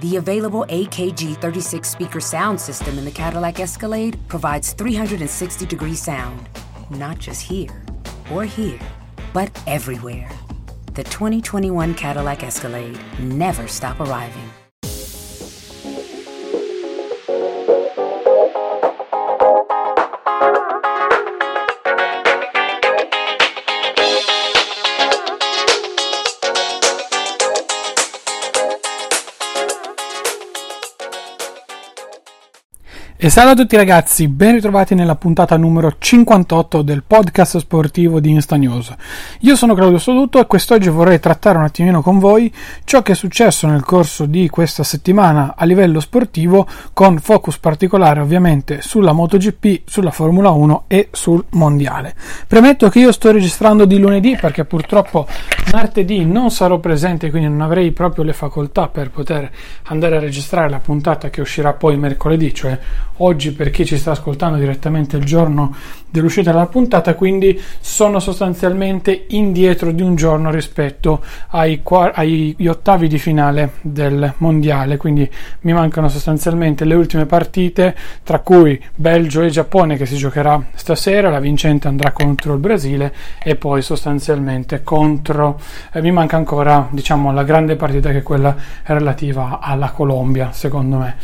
The available AKG 36 speaker sound system in the Cadillac Escalade provides 360 degree sound, not just here or here, but everywhere. The 2021 Cadillac Escalade never stop arriving. E salve a tutti ragazzi, ben ritrovati nella puntata numero 58 del podcast sportivo di Insta News. Io sono Claudio Soduto e quest'oggi vorrei trattare un attimino con voi ciò che è successo nel corso di questa settimana a livello sportivo con focus particolare ovviamente sulla MotoGP, sulla Formula 1 e sul Mondiale. Premetto che io sto registrando di lunedì perché purtroppo martedì non sarò presente quindi non avrei proprio le facoltà per poter andare a registrare la puntata che uscirà poi mercoledì, cioè oggi per chi ci sta ascoltando direttamente il giorno dell'uscita della puntata, quindi sono sostanzialmente indietro di un giorno rispetto ai, agli ottavi di finale del mondiale, quindi mi mancano sostanzialmente le ultime partite, tra cui Belgio e Giappone che si giocherà stasera, la vincente andrà contro il Brasile e poi sostanzialmente contro, eh, mi manca ancora diciamo la grande partita che è quella relativa alla Colombia, secondo me.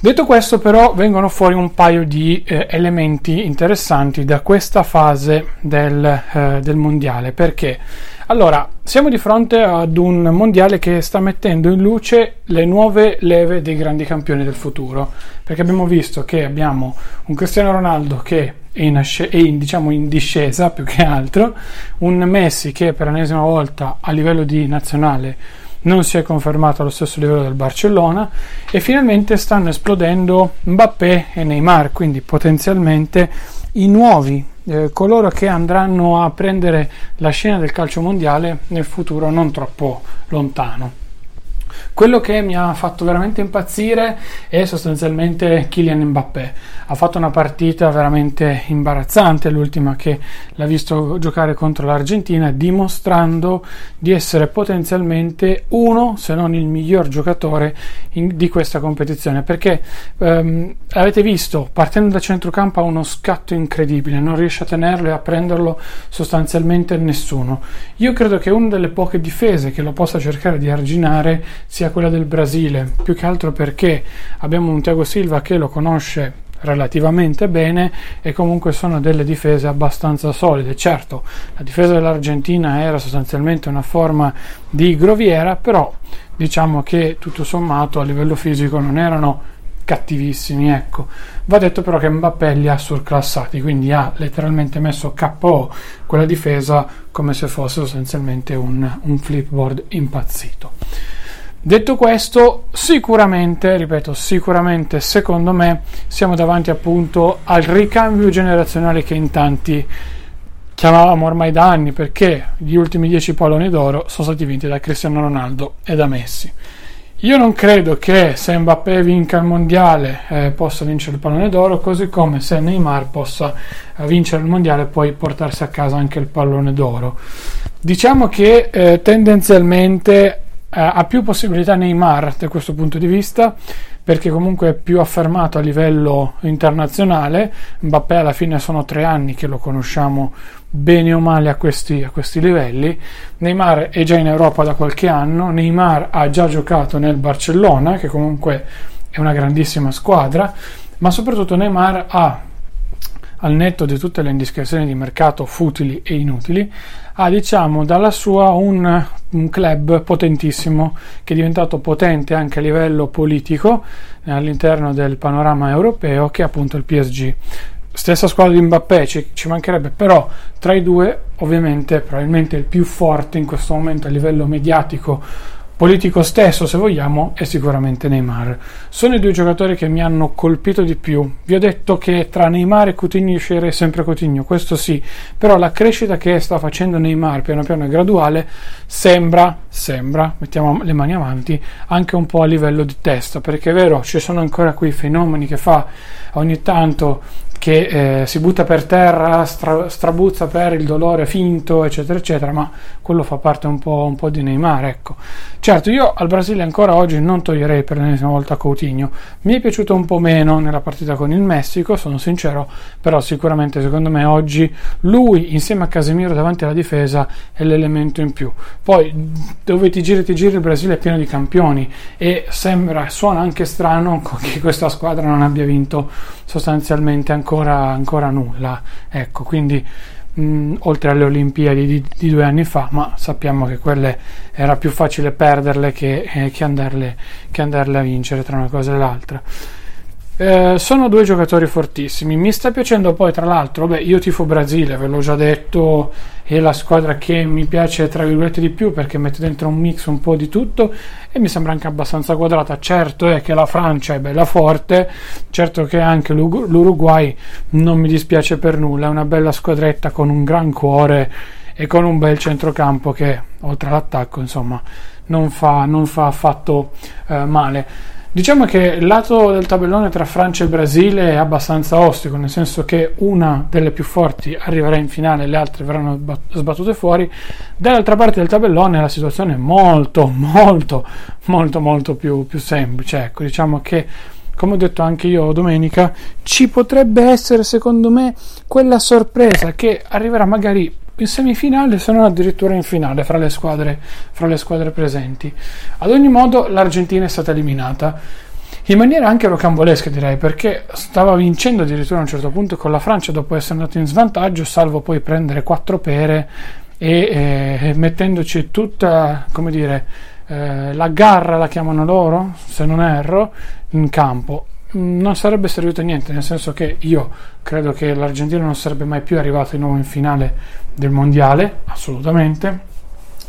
Detto questo, però, vengono fuori un paio di eh, elementi interessanti da questa fase del, eh, del, mondiale. Perché? Allora, siamo di fronte ad un mondiale che sta mettendo in luce le nuove leve dei grandi campioni del futuro. Perché abbiamo visto che abbiamo un Cristiano Ronaldo che è in, asce- è in, diciamo in discesa più che altro, un Messi che per l'ennesima volta a livello di nazionale non si è confermato allo stesso livello del Barcellona e finalmente stanno esplodendo Mbappé e Neymar, quindi potenzialmente i nuovi, eh, coloro che andranno a prendere la scena del calcio mondiale nel futuro non troppo lontano. Quello che mi ha fatto veramente impazzire è sostanzialmente Kylian Mbappé. Ha fatto una partita veramente imbarazzante, l'ultima che l'ha visto giocare contro l'Argentina, dimostrando di essere potenzialmente uno, se non il miglior giocatore in, di questa competizione. Perché ehm, avete visto, partendo da centrocampo ha uno scatto incredibile, non riesce a tenerlo e a prenderlo sostanzialmente nessuno. Io credo che una delle poche difese che lo possa cercare di arginare sia quella del Brasile, più che altro perché abbiamo un Thiago Silva che lo conosce relativamente bene e comunque sono delle difese abbastanza solide. Certo, la difesa dell'Argentina era sostanzialmente una forma di groviera, però diciamo che tutto sommato a livello fisico non erano cattivissimi, ecco. Va detto però che Mbappé li ha surclassati, quindi ha letteralmente messo KO quella difesa come se fosse sostanzialmente un, un flipboard impazzito. Detto questo, sicuramente, ripeto, sicuramente secondo me siamo davanti appunto al ricambio generazionale che in tanti chiamavamo ormai da anni perché gli ultimi 10 palloni d'oro sono stati vinti da Cristiano Ronaldo e da Messi. Io non credo che se Mbappé vinca il mondiale eh, possa vincere il pallone d'oro, così come se Neymar possa eh, vincere il mondiale e poi portarsi a casa anche il pallone d'oro. Diciamo che eh, tendenzialmente ha più possibilità Neymar da questo punto di vista perché comunque è più affermato a livello internazionale. Mbappé alla fine sono tre anni che lo conosciamo bene o male a questi, a questi livelli. Neymar è già in Europa da qualche anno. Neymar ha già giocato nel Barcellona che comunque è una grandissima squadra. Ma soprattutto Neymar ha al netto di tutte le indiscrezioni di mercato futili e inutili, ha diciamo dalla sua un, un, club potentissimo che è diventato potente anche a livello politico eh, all'interno del panorama europeo che è appunto il PSG. Stessa squadra di Mbappé ci, ci mancherebbe, però tra i due ovviamente probabilmente il più forte in questo momento a livello mediatico politico stesso, se vogliamo, è sicuramente Neymar. Sono i due giocatori che mi hanno colpito di più. Vi ho detto che tra Neymar e Coutinho uscirei sempre Coutinho, questo sì, però la crescita che sta facendo Neymar piano piano è graduale, sembra, sembra, mettiamo le mani avanti, anche un po' a livello di testa, perché è vero, ci sono ancora quei fenomeni che fa ogni tanto che eh, si butta per terra, stra- strabuzza per il dolore finto, eccetera, eccetera, ma quello fa parte un po', un po', di Neymar, ecco. Certo, io al Brasile ancora oggi non toglierei per l'ennesima volta Coutinho, mi è piaciuto un po' meno nella partita con il Messico, sono sincero, però sicuramente secondo me oggi lui insieme a Casemiro davanti alla difesa è l'elemento in più. Poi dove ti giri ti giri il Brasile è pieno di campioni e sembra, suona anche strano che questa squadra non abbia vinto sostanzialmente ancora, ancora nulla. Ecco, quindi mh, oltre alle Olimpiadi di, di, due anni fa, ma sappiamo che quelle era più facile perderle che, eh, che, andarle, che andarle a vincere tra una cosa e l'altra. Eh, sono due giocatori fortissimi. Mi sta piacendo poi, tra l'altro, beh, io tifo Brasile, ve l'ho già detto, è la squadra che mi piace tra virgolette di più perché mette dentro un mix un po' di tutto e mi sembra anche abbastanza quadrata. Certo è che la Francia è bella forte, certo che anche l'Uruguay non mi dispiace per nulla, è una bella squadretta con un gran cuore e con un bel centrocampo che oltre all'attacco, insomma, non fa, non fa affatto eh, male. Diciamo che il lato del tabellone tra Francia e Brasile è abbastanza ostico, nel senso che una delle più forti arriverà in finale e le altre verranno sbattute fuori. Dall'altra parte del tabellone la situazione è molto, molto, molto, molto più, più semplice. Ecco, diciamo che come ho detto anche io domenica, ci potrebbe essere secondo me quella sorpresa che arriverà magari in semifinale se non addirittura in finale fra le, squadre, fra le squadre presenti. Ad ogni modo l'Argentina è stata eliminata in maniera anche rocambolesca direi perché stava vincendo addirittura a un certo punto con la Francia dopo essere andato in svantaggio salvo poi prendere quattro pere e eh, mettendoci tutta come dire eh, la garra la chiamano loro se non erro in campo non sarebbe servito a niente, nel senso che io credo che l'Argentina non sarebbe mai più arrivata di nuovo in finale del mondiale, assolutamente,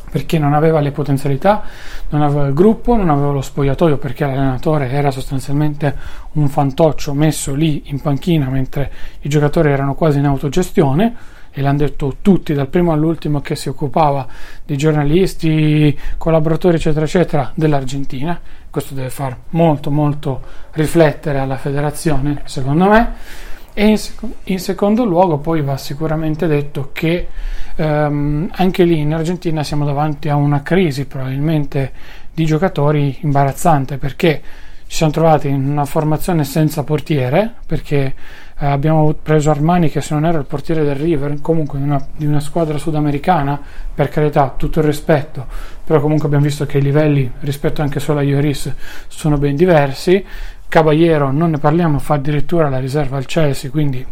perché non aveva le potenzialità, non aveva il gruppo, non aveva lo spogliatoio, perché l'allenatore era sostanzialmente un fantoccio messo lì in panchina mentre i giocatori erano quasi in autogestione e l'hanno detto tutti, dal primo all'ultimo che si occupava di giornalisti, collaboratori, eccetera, eccetera, dell'Argentina. Questo deve far molto, molto riflettere alla federazione, secondo me. E in, sec- in secondo luogo poi va sicuramente detto che ehm, anche lì in Argentina siamo davanti a una crisi probabilmente di giocatori imbarazzante perché ci siamo trovati in una formazione senza portiere perché eh, abbiamo preso Armani che se non era il portiere del River, comunque una, di una, squadra sudamericana, per carità, tutto il rispetto, però comunque abbiamo visto che i livelli rispetto anche solo a Ioris sono ben diversi. Caballero, non ne parliamo, fa addirittura la riserva al Chelsea, quindi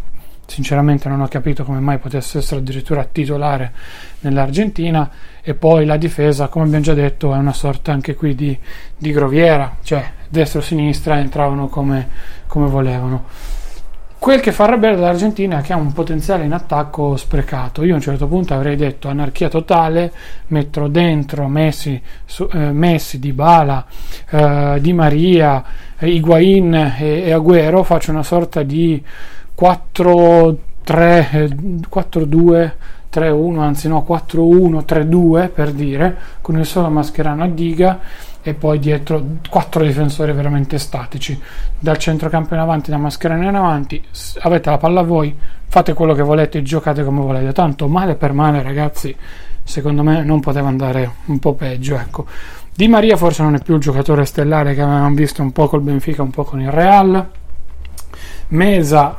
sinceramente non ho capito come mai potesse essere addirittura titolare nell'Argentina e poi la difesa come abbiamo già detto è una sorta anche qui di, di groviera cioè destra o sinistra entravano come, come volevano Quel che fa arrabbiare l'Argentina è che ha un potenziale in attacco sprecato. Io a un certo punto avrei detto anarchia totale, metto dentro Messi, su, eh, Messi Di eh, Di Maria, eh, Higuain e, e Agüero, faccio una sorta di 4-3, 4-2. 3-1, anzi no, 4-1, 3-2 per dire, con il solo Mascherano a diga e poi dietro quattro difensori veramente statici. Dal centrocampo in avanti, da Mascherano in avanti, avete la palla voi, fate quello che volete, giocate come volete. Tanto male per male, ragazzi, secondo me non poteva andare un po' peggio. Ecco. Di Maria forse non è più il giocatore stellare che avevamo visto un po' col Benfica, un po' con il Real. Mesa,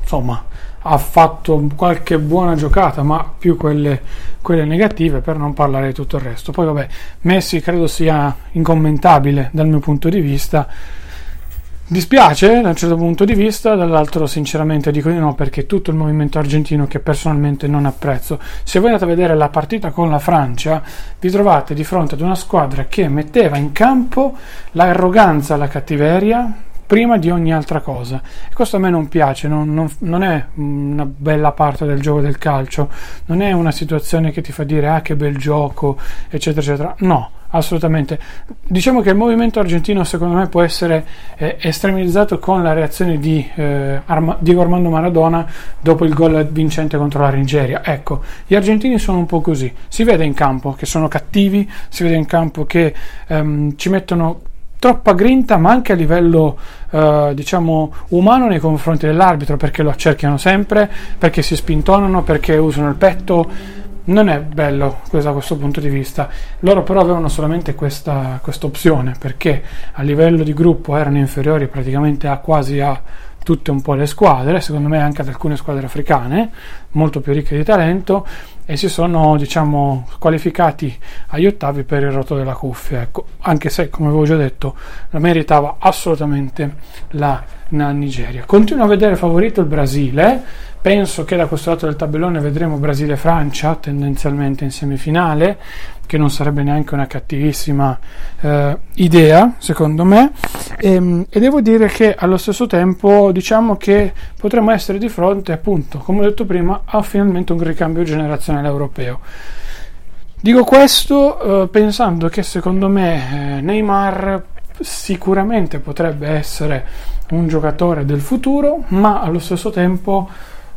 insomma, ha fatto qualche buona giocata, ma più quelle, quelle, negative per non parlare di tutto il resto. Poi vabbè, Messi credo sia incommentabile dal mio punto di vista. Dispiace da un certo punto di vista, dall'altro sinceramente dico di no perché tutto il movimento argentino che personalmente non apprezzo. Se voi andate a vedere la partita con la Francia, vi trovate di fronte ad una squadra che metteva in campo l'arroganza, la cattiveria, prima di ogni altra cosa. E questo a me non piace, non, non, non, è una bella parte del gioco del calcio, non è una situazione che ti fa dire ah che bel gioco, eccetera, eccetera. No, assolutamente. Diciamo che il movimento argentino secondo me può essere eh, estremizzato con la reazione di eh, Arma- Diego Armando Maradona dopo il gol vincente contro la Nigeria. Ecco, gli argentini sono un po' così, si vede in campo che sono cattivi, si vede in campo che ehm, ci mettono troppa grinta, ma anche a livello eh, diciamo umano nei confronti dell'arbitro, perché lo accerchiano sempre, perché si spintonano, perché usano il petto. Non è bello da questo punto di vista. Loro però avevano solamente questa opzione perché a livello di gruppo erano inferiori praticamente a quasi a tutte un po' le squadre, secondo me anche ad alcune squadre africane, molto più ricche di talento, e si sono diciamo qualificati agli ottavi per il rotto della cuffia. Ecco, anche se, come avevo già detto, la meritava assolutamente la, la Nigeria. Continuo a vedere favorito il Brasile Penso che da questo lato del tabellone vedremo Brasile-Francia tendenzialmente in semifinale, che non sarebbe neanche una cattivissima eh, idea, secondo me. E, ehm, e, devo dire che allo stesso tempo diciamo che potremmo essere di fronte, appunto, come ho detto prima, a finalmente un ricambio generazionale europeo. Dico questo eh, pensando che secondo me eh, Neymar sicuramente potrebbe essere un giocatore del futuro, ma allo stesso tempo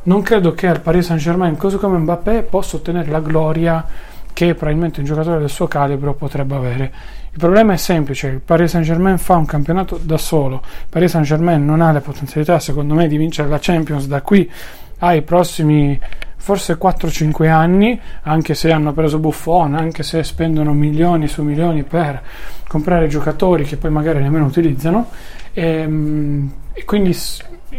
non credo che al Paris Saint Germain, così come Mbappé, possa ottenere la gloria che probabilmente un giocatore del suo calibro potrebbe avere. Il problema è semplice, il Paris Saint Germain fa un campionato da solo, il Paris Saint Germain non ha le potenzialità secondo me di vincere la Champions da qui ai prossimi forse 4-5 anni, anche se hanno preso Buffon, anche se spendono milioni su milioni per comprare giocatori che poi magari nemmeno utilizzano. E, ehm, e quindi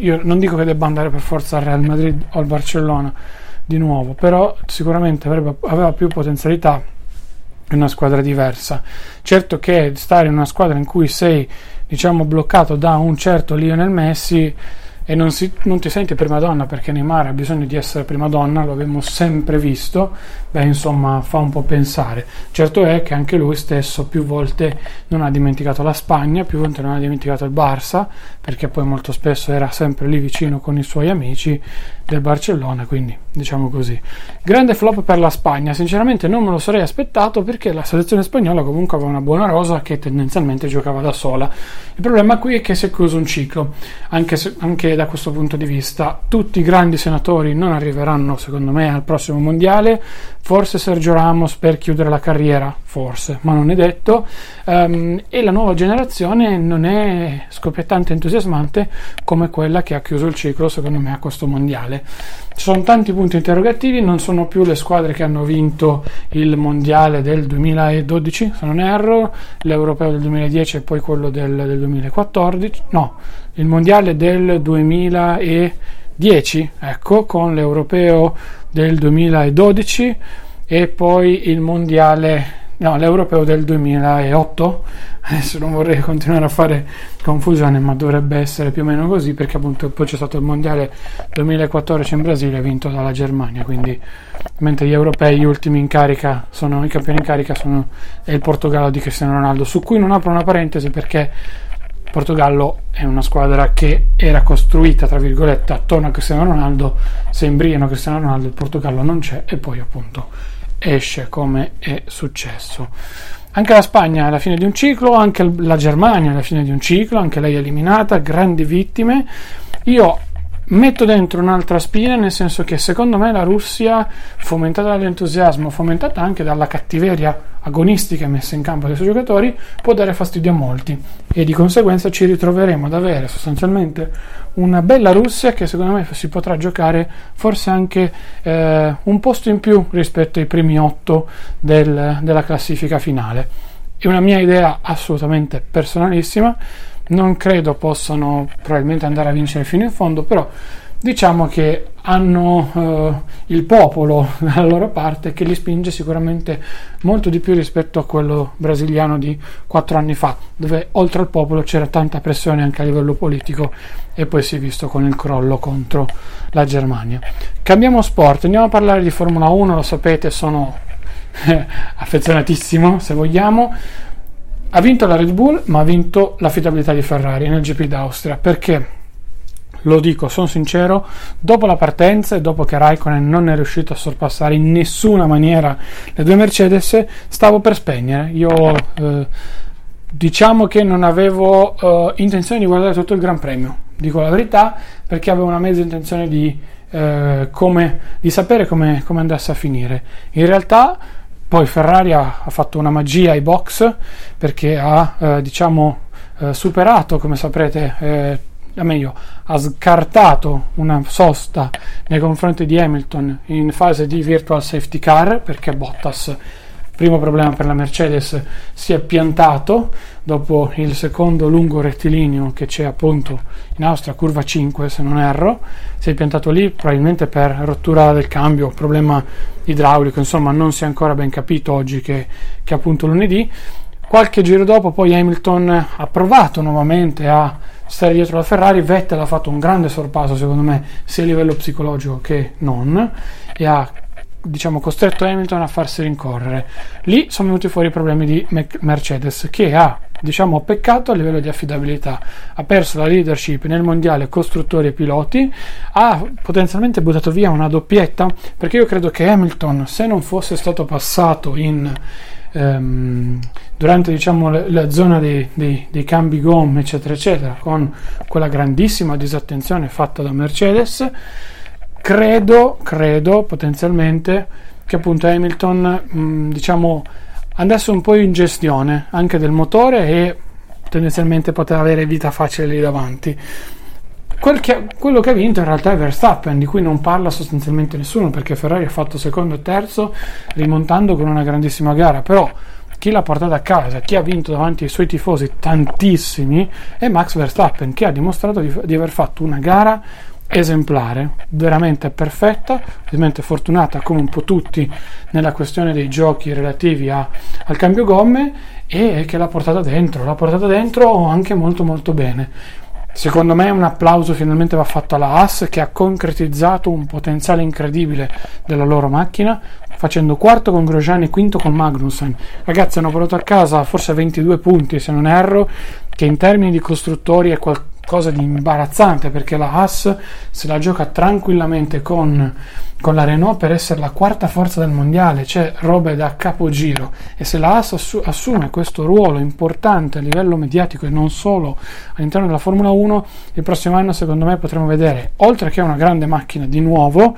io non dico che debba andare per forza al Real Madrid o al Barcellona di nuovo, però sicuramente avrebbe, aveva più potenzialità in una squadra diversa. Certo che stare in una squadra in cui sei, diciamo, bloccato da un certo Lionel Messi e non, si, non, ti senti prima donna perché Neymar ha bisogno di essere prima donna, lo abbiamo sempre visto, beh insomma fa un po' pensare. Certo è che anche lui stesso più volte non ha dimenticato la Spagna, più volte non ha dimenticato il Barça, perché poi molto spesso era sempre lì vicino con i suoi amici del Barcellona, quindi diciamo così. Grande flop per la Spagna, sinceramente non me lo sarei aspettato perché la selezione spagnola comunque aveva una buona rosa che tendenzialmente giocava da sola. Il problema qui è che si è chiuso un ciclo, anche, se, anche da questo punto di vista. Tutti i grandi senatori non arriveranno secondo me al prossimo mondiale, forse Sergio Ramos per chiudere la carriera, forse, ma non è detto, um, e la nuova generazione non è scoppiettante entusiasmante come quella che ha chiuso il ciclo secondo me a questo mondiale. Ci sono tanti punti interrogativi, non sono più le squadre che hanno vinto il mondiale del 2012, se non erro, l'europeo del 2010 e poi quello del, del 2014, no, il mondiale del 2010, ecco, con l'europeo del 2012 e poi il mondiale no, l'europeo del 2008 adesso non vorrei continuare a fare confusione ma dovrebbe essere più o meno così perché appunto poi c'è stato il mondiale 2014 in Brasile vinto dalla Germania quindi mentre gli europei gli ultimi in carica sono i campioni in carica sono è il Portogallo di Cristiano Ronaldo su cui non apro una parentesi perché Portogallo è una squadra che era costruita tra virgolette attorno a Cristiano Ronaldo se imbriano Cristiano Ronaldo il Portogallo non c'è e poi appunto esce come è successo. Anche la Spagna alla fine di un ciclo, anche la Germania alla fine di un ciclo, anche lei eliminata, grandi vittime. Io metto dentro un'altra spina, nel senso che secondo me la Russia, fomentata dall'entusiasmo, fomentata anche dalla cattiveria agonistica messa in campo dai suoi giocatori, può dare fastidio a molti e di conseguenza ci ritroveremo ad avere sostanzialmente una bella Russia che secondo me si potrà giocare forse anche eh, un posto in più rispetto ai primi otto del, della classifica finale. È una mia idea assolutamente personalissima non credo possano probabilmente andare a vincere fino in fondo, però diciamo che hanno eh, il popolo dalla loro parte che li spinge sicuramente molto di più rispetto a quello brasiliano di quattro anni fa, dove oltre al popolo c'era tanta pressione anche a livello politico e poi si è visto con il crollo contro la Germania. Cambiamo sport, andiamo a parlare di Formula 1, lo sapete, sono affezionatissimo se vogliamo. Ha vinto la Red Bull, ma ha vinto l'affidabilità di Ferrari nel GP d'Austria. Perché? Lo dico, sono sincero, dopo la partenza e dopo che Raikkonen non è riuscito a sorpassare in nessuna maniera le due Mercedes, stavo per spegnere. Io eh, diciamo che non avevo eh, intenzione di guardare tutto il Gran Premio, dico la verità, perché avevo una mezza intenzione di, eh, come, di sapere come, come andasse a finire. In realtà poi Ferrari ha, ha, fatto una magia ai box perché ha eh, diciamo, eh, superato, come saprete, eh, meglio, ha scartato una sosta nei confronti di Hamilton in fase di virtual safety car perché Bottas primo problema per la Mercedes si è piantato dopo il secondo lungo rettilineo che c'è appunto in Austria, curva 5 se non erro, si è piantato lì probabilmente per rottura del cambio, problema idraulico, insomma non si è ancora ben capito oggi che, che appunto lunedì. Qualche giro dopo poi Hamilton ha provato nuovamente a stare dietro la Ferrari, Vettel ha fatto un grande sorpasso secondo me sia a livello psicologico che non e ha diciamo, costretto Hamilton a farsi rincorrere. Lì sono venuti fuori i problemi di Mercedes che ha diciamo, peccato a livello di affidabilità. Ha perso la leadership nel mondiale costruttori e piloti, ha potenzialmente buttato via una doppietta perché io credo che Hamilton, se non fosse stato passato in ehm, durante diciamo, la, la zona dei, dei, dei, cambi gomme, eccetera, eccetera, con quella grandissima disattenzione fatta da Mercedes, credo, credo potenzialmente che appunto Hamilton mh, diciamo andasse un po' in gestione anche del motore e tendenzialmente poteva avere vita facile lì davanti. Quel che, quello che ha vinto in realtà è Verstappen, di cui non parla sostanzialmente nessuno perché Ferrari ha fatto secondo e terzo rimontando con una grandissima gara, però chi l'ha portata a casa, chi ha vinto davanti ai suoi tifosi tantissimi è Max Verstappen che ha dimostrato di, di aver fatto una gara esemplare, veramente perfetta, ovviamente fortunata come un po' tutti nella questione dei giochi relativi a, al cambio gomme e che l'ha portata dentro, l'ha portata dentro anche molto molto bene. Secondo me un applauso finalmente va fatto alla Haas che ha concretizzato un potenziale incredibile della loro macchina, facendo quarto con Grosjean e quinto con Magnussen. Ragazzi hanno portato a casa forse 22 punti se non erro, che in termini di costruttori è qualcosa cosa di imbarazzante perché la Haas se la gioca tranquillamente con, con la Renault per essere la quarta forza del mondiale, c'è robe da capogiro. E se la Haas assu- assume questo ruolo importante a livello mediatico e non solo all'interno della Formula 1, il prossimo anno secondo me potremo vedere, oltre che una grande macchina di nuovo,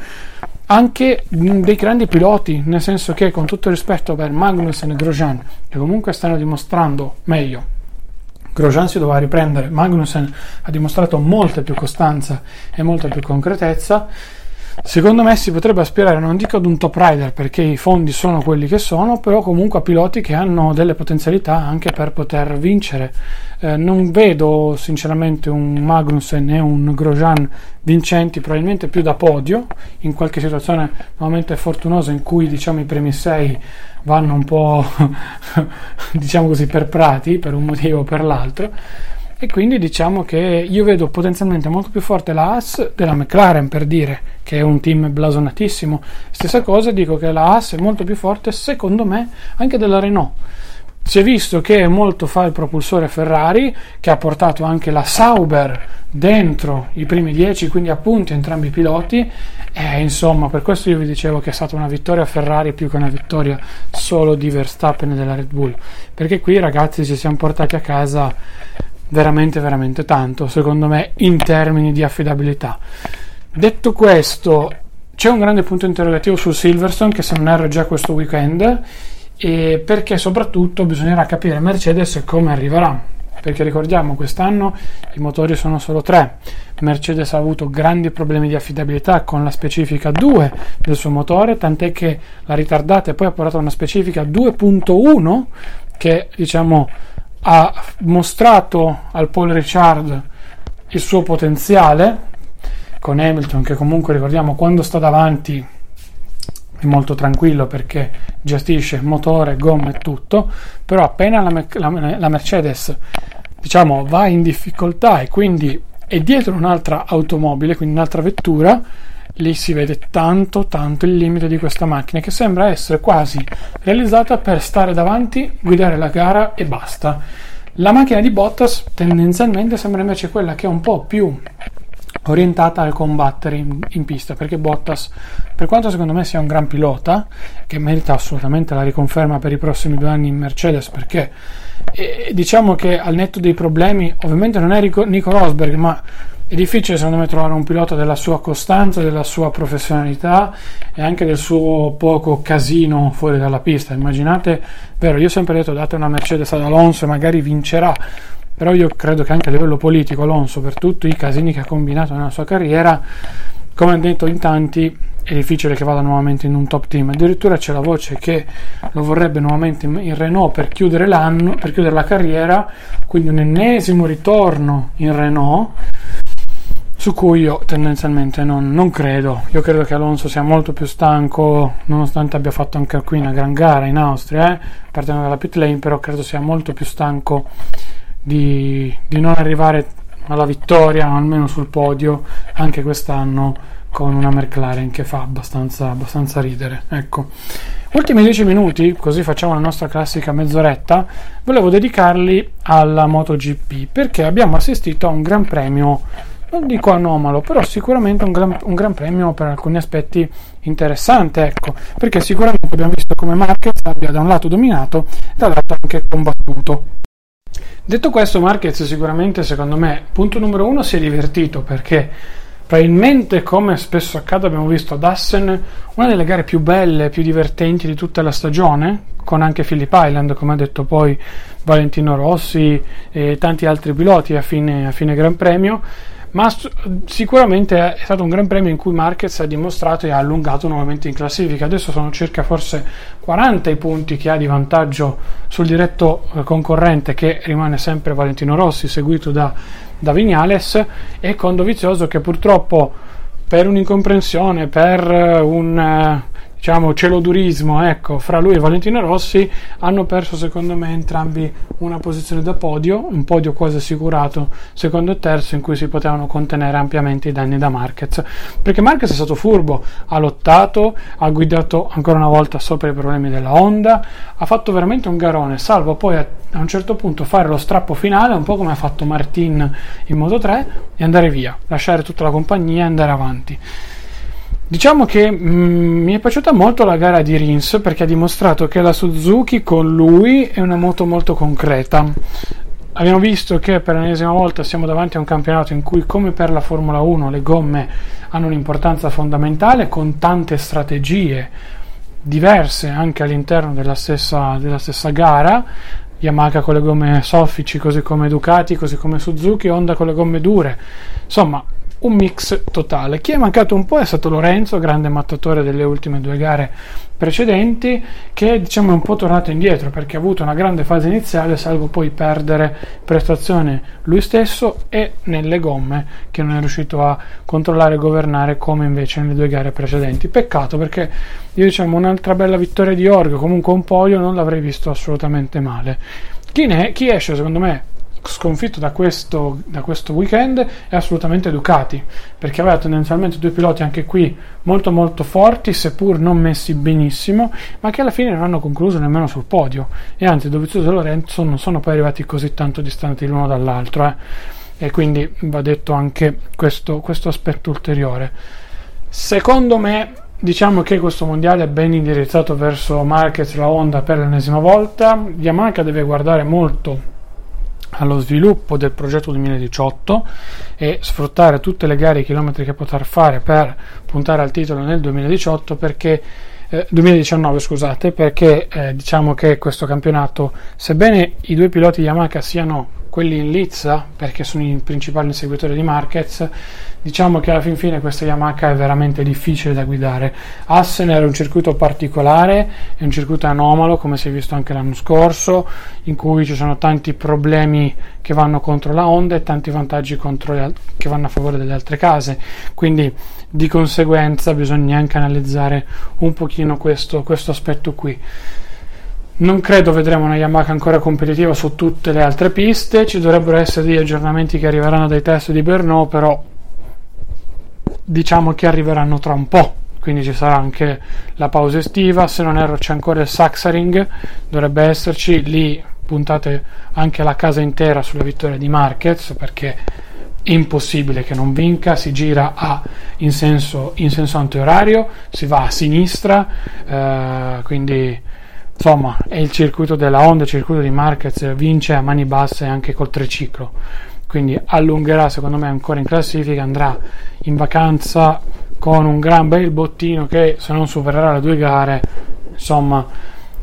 anche dei grandi piloti, nel senso che con tutto rispetto per Magnussen e Grosjean, che comunque stanno dimostrando meglio Grosjean si doveva riprendere, Magnussen ha dimostrato molta più costanza e molta più concretezza. Secondo me si potrebbe aspirare, non dico ad un top rider perché i fondi sono quelli che sono, però comunque a piloti che hanno delle potenzialità anche per poter vincere. Eh, non vedo sinceramente un Magnussen e un Grosjean vincenti, probabilmente più da podio, in qualche situazione normalmente fortunosa in cui diciamo i primi sei vanno un po' diciamo così per prati per un motivo o per l'altro e quindi diciamo che io vedo potenzialmente molto più forte la AS della McLaren per dire che è un team blasonatissimo stessa cosa dico che la AS è molto più forte secondo me anche della Renault si è visto che molto fa il propulsore Ferrari, che ha portato anche la Sauber dentro i primi 10, quindi appunti entrambi i piloti. E insomma, per questo io vi dicevo che è stata una vittoria Ferrari più che una vittoria solo di Verstappen e della Red Bull. Perché qui, ragazzi, ci siamo portati a casa veramente, veramente tanto, secondo me, in termini di affidabilità. Detto questo, c'è un grande punto interrogativo su Silverstone, che se non erro già questo weekend e perché soprattutto bisognerà capire Mercedes come arriverà perché ricordiamo quest'anno i motori sono solo tre Mercedes ha avuto grandi problemi di affidabilità con la specifica 2 del suo motore tant'è che la ritardata e poi ha portato una specifica 2.1 che diciamo ha mostrato al Paul Richard il suo potenziale con Hamilton che comunque ricordiamo quando sta davanti è molto tranquillo perché gestisce motore, gomme e tutto, però appena la, la, la Mercedes diciamo, va in difficoltà e quindi è dietro un'altra automobile, quindi un'altra vettura, lì si vede tanto tanto il limite di questa macchina che sembra essere quasi realizzata per stare davanti, guidare la gara e basta. La macchina di Bottas tendenzialmente sembra invece quella che è un po' più orientata al combattere in, in, pista perché Bottas per quanto secondo me sia un gran pilota che merita assolutamente la riconferma per i prossimi due anni in Mercedes perché eh, diciamo che al netto dei problemi ovviamente non è Rico, Nico Rosberg ma è difficile secondo me trovare un pilota della sua costanza, della sua professionalità e anche del suo poco casino fuori dalla pista. Immaginate, vero io ho sempre detto date una Mercedes ad Alonso e magari vincerà. Però io credo che anche a livello politico Alonso, per tutti i casini che ha combinato nella sua carriera, come hanno detto in tanti, è difficile che vada nuovamente in un top team. Addirittura c'è la voce che lo vorrebbe nuovamente in Renault per chiudere l'anno, per chiudere la carriera, quindi un ennesimo ritorno in Renault su cui io tendenzialmente non, non, credo. Io credo che Alonso sia molto più stanco, nonostante abbia fatto anche qui una gran gara in Austria, eh, partendo dalla pit lane, però credo sia molto più stanco di, di non arrivare alla vittoria, almeno sul podio, anche quest'anno con una McLaren che fa abbastanza, abbastanza ridere. Ecco. Ultimi 10 minuti, così facciamo la nostra classica mezz'oretta, volevo dedicarli alla MotoGP perché abbiamo assistito a un gran premio non dico anomalo, però sicuramente un gran, un gran premio per alcuni aspetti interessante, ecco, perché sicuramente abbiamo visto come Marquez abbia da un lato dominato e dall'altro anche combattuto. Detto questo, Marquez sicuramente, secondo me, punto numero uno, si è divertito perché probabilmente, come spesso accade, abbiamo visto ad Assen una delle gare più belle, più divertenti di tutta la stagione, con anche Phillip Island, come ha detto poi Valentino Rossi e tanti altri piloti a fine, a fine Gran Premio ma sicuramente è stato un gran premio in cui Marquez ha dimostrato e ha allungato nuovamente in classifica. Adesso sono circa forse 40 i punti che ha di vantaggio sul diretto eh, concorrente che rimane sempre Valentino Rossi, seguito da, da Vignales e con Dovizioso che purtroppo per un'incomprensione, per eh, un eh, diciamo celodurismo ecco, fra lui e Valentino Rossi hanno perso secondo me entrambi una posizione da podio, un podio quasi assicurato secondo e terzo in cui si potevano contenere ampiamente i danni da Marquez. Perché Marquez è stato furbo, ha lottato, ha guidato ancora una volta sopra i problemi della Honda, ha fatto veramente un garone, salvo poi a, a un certo punto fare lo strappo finale un po' come ha fatto Martin in Moto 3 e andare via, lasciare tutta la compagnia e andare avanti Diciamo che mm, mi è piaciuta molto la gara di Rins perché ha dimostrato che la Suzuki con lui è una moto molto concreta. Abbiamo visto che per l'ennesima volta siamo davanti a un campionato in cui, come per la Formula 1, le gomme hanno un'importanza fondamentale con tante strategie diverse anche all'interno della stessa, della stessa gara. Yamaha con le gomme soffici, così come Ducati, così come Suzuki, Honda con le gomme dure. Insomma, un mix totale. Chi è mancato un po' è stato Lorenzo, grande mattatore delle ultime due gare precedenti, che diciamo è un po' tornato indietro perché ha avuto una grande fase iniziale, salvo poi perdere prestazione lui stesso e nelle gomme che non è riuscito a controllare e governare come invece nelle due gare precedenti. Peccato perché io diciamo un'altra bella vittoria di Orgo, comunque un podio non l'avrei visto assolutamente male. Chi, ne, chi esce secondo me sconfitto da questo, da questo, weekend è assolutamente Ducati perché aveva tendenzialmente due piloti anche qui molto molto forti seppur non messi benissimo ma che alla fine non hanno concluso nemmeno sul podio e anzi Dovizioso e Lorenzo non sono poi arrivati così tanto distanti l'uno dall'altro eh. e quindi va detto anche questo, questo aspetto ulteriore secondo me Diciamo che questo mondiale è ben indirizzato verso Marquez la Honda per l'ennesima volta. Yamaha deve guardare molto allo sviluppo del progetto 2018 e sfruttare tutte le gare e i chilometri che potrà fare per puntare al titolo nel 2018 perché eh, 2019 scusate perché eh, diciamo che questo campionato sebbene i due piloti Yamaha siano quelli in Lizza perché sono i principali inseguitori di Marquez diciamo che alla fin fine questa Yamaha è veramente difficile da guidare. Assen era un circuito particolare è un circuito anomalo come si è visto anche l'anno scorso in cui ci sono tanti problemi che vanno contro la Honda e tanti vantaggi le, che vanno a favore delle altre case. Quindi di conseguenza bisogna anche analizzare un pochino questo, questo aspetto qui non credo vedremo una Yamaha ancora competitiva su tutte le altre piste, ci dovrebbero essere degli aggiornamenti che arriveranno dai test di Bernot, però diciamo che arriveranno tra un po', quindi ci sarà anche la pausa estiva, se non erro c'è ancora il Saxaring, dovrebbe esserci, lì puntate anche la casa intera sulla vittoria di Marquez perché è impossibile che non vinca, si gira a, in, senso, in senso antiorario, si va a sinistra, eh, quindi insomma è il circuito della Honda, il circuito di Marquez vince a mani basse anche col triciclo. Quindi allungherà secondo me ancora in classifica andrà in vacanza con un gran bel bottino che se non supererà le due gare insomma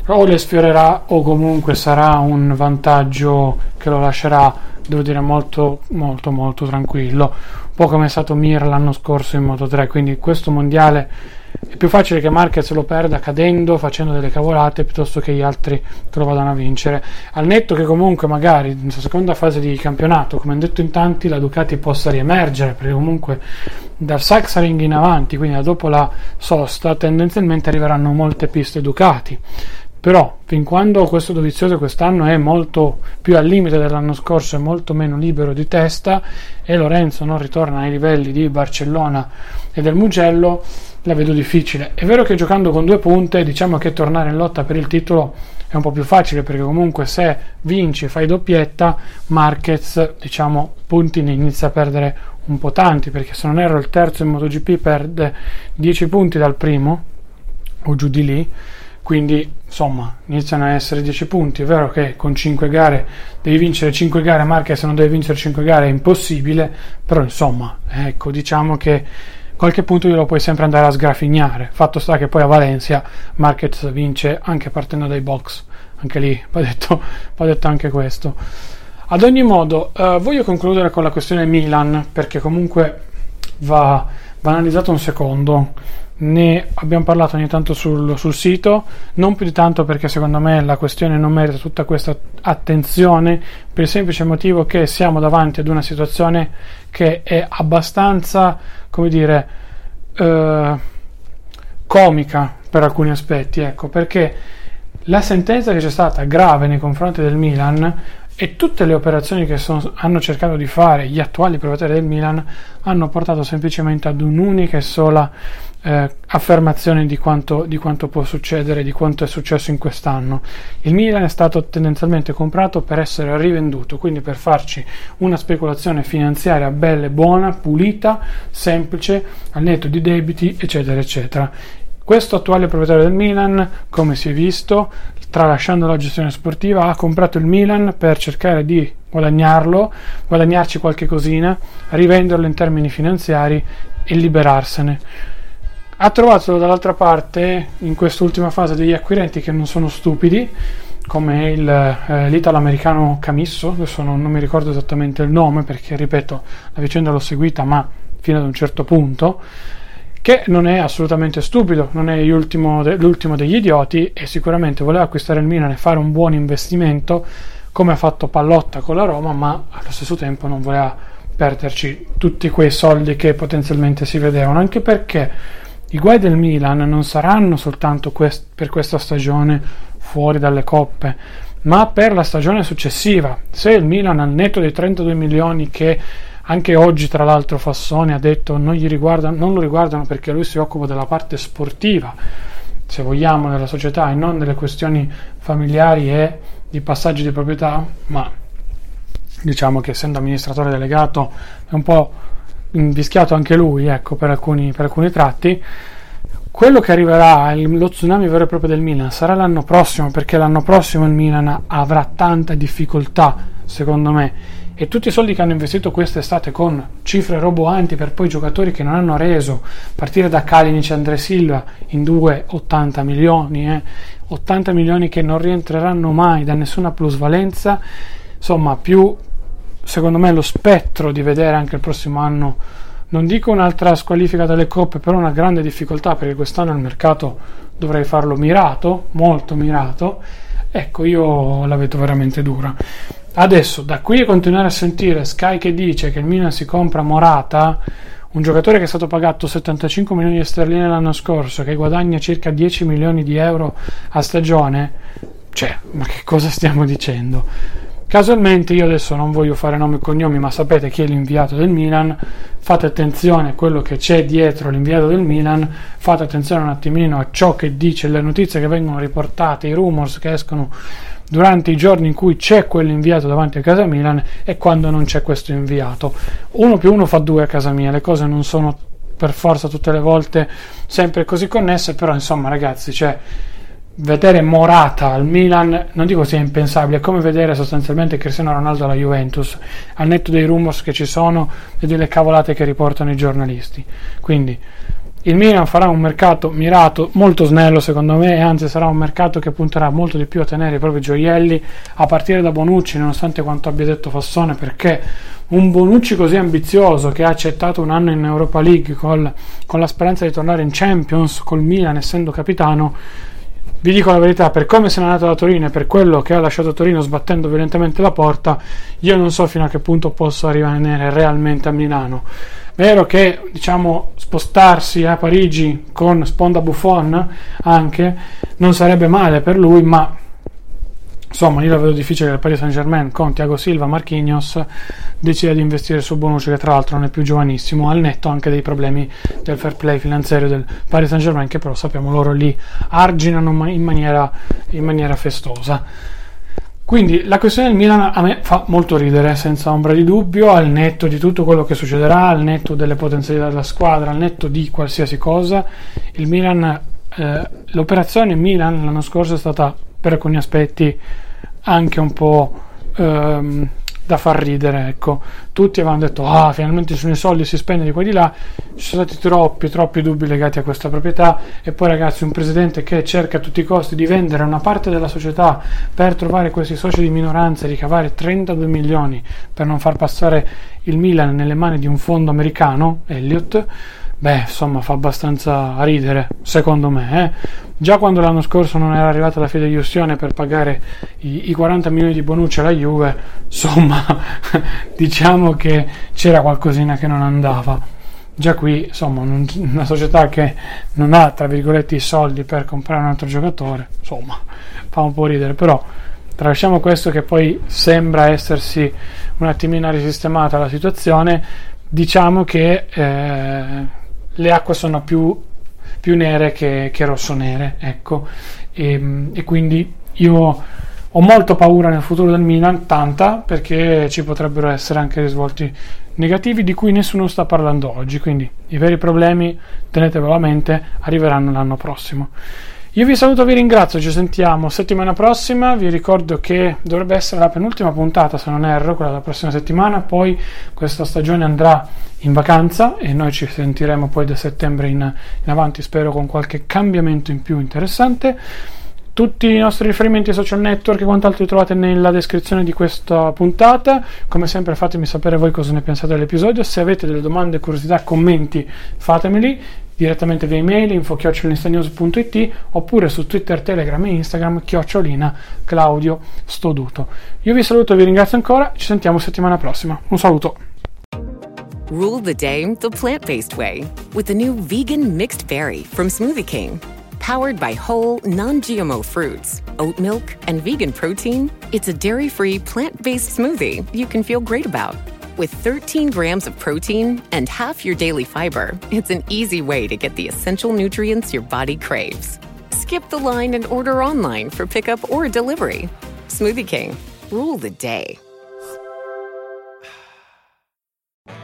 o le sfiorerà o comunque sarà un vantaggio che lo lascerà devo dire molto molto molto tranquillo. Un po' come è stato Mir l'anno scorso in Moto 3 quindi questo mondiale è più facile che Marquez lo perda cadendo, facendo delle cavolate, piuttosto che gli altri che lo vadano a vincere. Al netto che comunque magari nella seconda fase di campionato, come hanno detto in tanti, la Ducati possa riemergere, perché comunque dal Saxaring in avanti, quindi dopo la sosta, tendenzialmente arriveranno molte piste Ducati. Però, fin quando questo Dovizioso quest'anno è molto più al limite dell'anno scorso e molto meno libero di testa, e Lorenzo non ritorna ai livelli di Barcellona e del Mugello, la vedo difficile. È vero che giocando con due punte, diciamo che tornare in lotta per il titolo è un po' più facile perché comunque se vinci e fai doppietta, Marquez, diciamo, punti ne inizia a perdere un po' tanti perché se non erro il terzo in MotoGP perde 10 punti dal primo o giù di lì. Quindi insomma iniziano a essere 10 punti. È vero che con 5 gare devi vincere 5 gare, Marquez non deve vincere 5 gare è impossibile, però insomma ecco diciamo che qualche punto glielo puoi sempre andare a sgrafignare. Fatto sta che poi a Valencia Marquez vince anche partendo dai box, anche lì va detto, va detto anche questo. Ad ogni modo, eh, voglio concludere con la questione Milan perché comunque va, va analizzato un secondo. Ne abbiamo parlato ogni tanto sul, sul, sito, non più di tanto perché secondo me la questione non merita tutta questa attenzione, per il semplice motivo che siamo davanti ad una situazione che è abbastanza come dire, eh, comica per alcuni aspetti, ecco, perché la sentenza che c'è stata grave nei confronti del Milan e tutte le operazioni che sono, hanno cercato di fare gli attuali proprietari del Milan hanno portato semplicemente ad un'unica e sola eh, affermazione di quanto, di quanto, può succedere, di quanto è successo in quest'anno. Il Milan è stato tendenzialmente comprato per essere rivenduto, quindi per farci una speculazione finanziaria bella e buona, pulita, semplice, al netto di debiti, eccetera, eccetera. Questo attuale proprietario del Milan, come si è visto, tralasciando la gestione sportiva, ha comprato il Milan per cercare di guadagnarlo, guadagnarci qualche cosina, rivenderlo in termini finanziari e liberarsene. Ha trovato dall'altra parte, in quest'ultima fase, degli acquirenti che non sono stupidi, come il, eh, l'italo-americano Camisso, adesso non, non mi ricordo esattamente il nome perché, ripeto, la vicenda l'ho seguita, ma fino ad un certo punto che non è assolutamente stupido, non è de- l'ultimo degli idioti e sicuramente voleva acquistare il Milan e fare un buon investimento come ha fatto Pallotta con la Roma, ma allo stesso tempo non voleva perderci tutti quei soldi che potenzialmente si vedevano, anche perché i guai del Milan non saranno soltanto quest- per questa stagione fuori dalle coppe, ma per la stagione successiva. Se il Milan al netto dei 32 milioni che anche oggi, tra l'altro, Fassone ha detto non, non lo riguardano perché lui si occupa della parte sportiva, se vogliamo, della società e non delle questioni familiari e di passaggi di proprietà, ma diciamo che essendo amministratore delegato è un po' invischiato anche lui, ecco, per alcuni, per alcuni tratti. Quello che arriverà, lo tsunami vero e proprio del Milan, sarà l'anno prossimo, perché l'anno prossimo il Milan avrà tanta difficoltà, secondo me, e tutti i soldi che hanno investito quest'estate con cifre roboanti per poi giocatori che non hanno reso, partire da Kalinic e Andre Silva in due 80 milioni, eh, 80 milioni che non rientreranno mai da nessuna plusvalenza, insomma più secondo me lo spettro di vedere anche il prossimo anno non dico un'altra squalifica dalle coppe, però una grande difficoltà perché quest'anno il mercato dovrei farlo mirato, molto mirato. Ecco, io la vedo veramente dura. Adesso, da qui a continuare a sentire Sky che dice che il Milan si compra Morata, un giocatore che è stato pagato 75 milioni di sterline l'anno scorso, che guadagna circa 10 milioni di euro a stagione, cioè, ma che cosa stiamo dicendo? Casualmente io adesso non voglio fare nomi e cognomi, ma sapete chi è l'inviato del Milan, fate attenzione a quello che c'è dietro l'inviato del Milan, fate attenzione un attimino a ciò che dice, le notizie che vengono riportate, i rumors che escono durante i giorni in cui c'è quell'inviato davanti a casa Milan e quando non c'è questo inviato. Uno più uno fa due a casa mia, le cose non sono per forza tutte le volte sempre così connesse, però insomma ragazzi, cioè, vedere Morata al Milan non dico sia impensabile, è come vedere sostanzialmente Cristiano Ronaldo alla Juventus, al netto dei rumors che ci sono e delle cavolate che riportano i giornalisti. Quindi il Milan farà un mercato mirato, molto snello secondo me, e anzi sarà un mercato che punterà molto di più a tenere i propri gioielli, a partire da Bonucci, nonostante quanto abbia detto Fassone, perché un Bonucci così ambizioso che ha accettato un anno in Europa League col, con la speranza di tornare in Champions col Milan essendo capitano, vi dico la verità, per come se n'è andato da Torino e per quello che ha lasciato Torino sbattendo violentemente la porta, io non so fino a che punto possa rimanere realmente a Milano. Vero che diciamo spostarsi a Parigi con sponda Buffon anche non sarebbe male per lui, ma insomma io la vedo difficile che il Paris Saint Germain con Thiago Silva, Marquinhos decida di investire su Bonucci che tra l'altro non è più giovanissimo al netto anche dei problemi del fair play finanziario del Paris Saint Germain che però sappiamo loro lì arginano in maniera, in maniera festosa quindi la questione del Milan a me fa molto ridere, senza ombra di dubbio, al netto di tutto quello che succederà, al netto delle potenzialità della squadra, al netto di qualsiasi cosa. Il Milan, eh, l'operazione Milan l'anno scorso è stata per alcuni aspetti anche un po' ehm, da far ridere, ecco. Tutti avevano detto, ah, finalmente ci sono i soldi, si spende di qua e di là. Ci sono stati troppi, troppi dubbi legati a questa proprietà. E poi, ragazzi, un presidente che cerca a tutti i costi di vendere una parte della società per trovare questi soci di minoranza e ricavare 32 milioni per non far passare il Milan nelle mani di un fondo americano, Elliott Beh, insomma, fa abbastanza ridere, secondo me. Eh? Già quando l'anno scorso non era arrivata la fideiussione per pagare i, i 40 milioni di Bonucci alla Juve, insomma, diciamo che c'era qualcosina che non andava. Già qui, insomma, un, una società che non ha, tra virgolette, i soldi per comprare un altro giocatore, insomma, fa un po' ridere, però tralasciamo questo che poi sembra essersi un attimino risistemata la situazione, diciamo che... Eh, le acque sono più, più nere che, che rosso-nere, ecco, e, e, quindi io ho molto paura nel futuro del Milan, tanta, perché ci potrebbero essere anche risvolti negativi di cui nessuno sta parlando oggi, quindi i veri problemi, tenetevelo a mente, arriveranno l'anno prossimo. Io vi saluto, vi ringrazio, ci sentiamo settimana prossima, vi ricordo che dovrebbe essere la penultima puntata se non erro, quella della prossima settimana, poi questa stagione andrà in vacanza e noi ci sentiremo poi da settembre in, in avanti, spero con qualche cambiamento in più interessante. Tutti i nostri riferimenti social network e quant'altro li trovate nella descrizione di questa puntata. Come sempre fatemi sapere voi cosa ne pensate dell'episodio. Se avete delle domande, curiosità, commenti, fatemeli direttamente via email info-news.it oppure su Twitter, Telegram e Instagram chiocciolina Claudio Stoduto. Io vi saluto e vi ringrazio ancora, ci sentiamo settimana prossima. Un saluto. Rule the day the plant-based way with the new vegan mixed berry from Smoothie King. Powered by whole, non-GMO fruits, oat milk, and vegan protein, it's a dairy-free, plant-based smoothie you can feel great about. With 13 grams of protein and half your daily fiber, it's an easy way to get the essential nutrients your body craves. Skip the line and order online for pickup or delivery. Smoothie King, rule the day.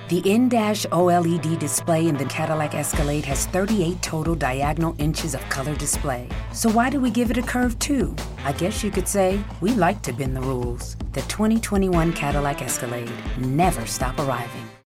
The in-dash OLED display in the Cadillac Escalade has 38 total diagonal inches of color display. So why do we give it a curve too? I guess you could say we like to bend the rules. The 2021 Cadillac Escalade. Never stop arriving.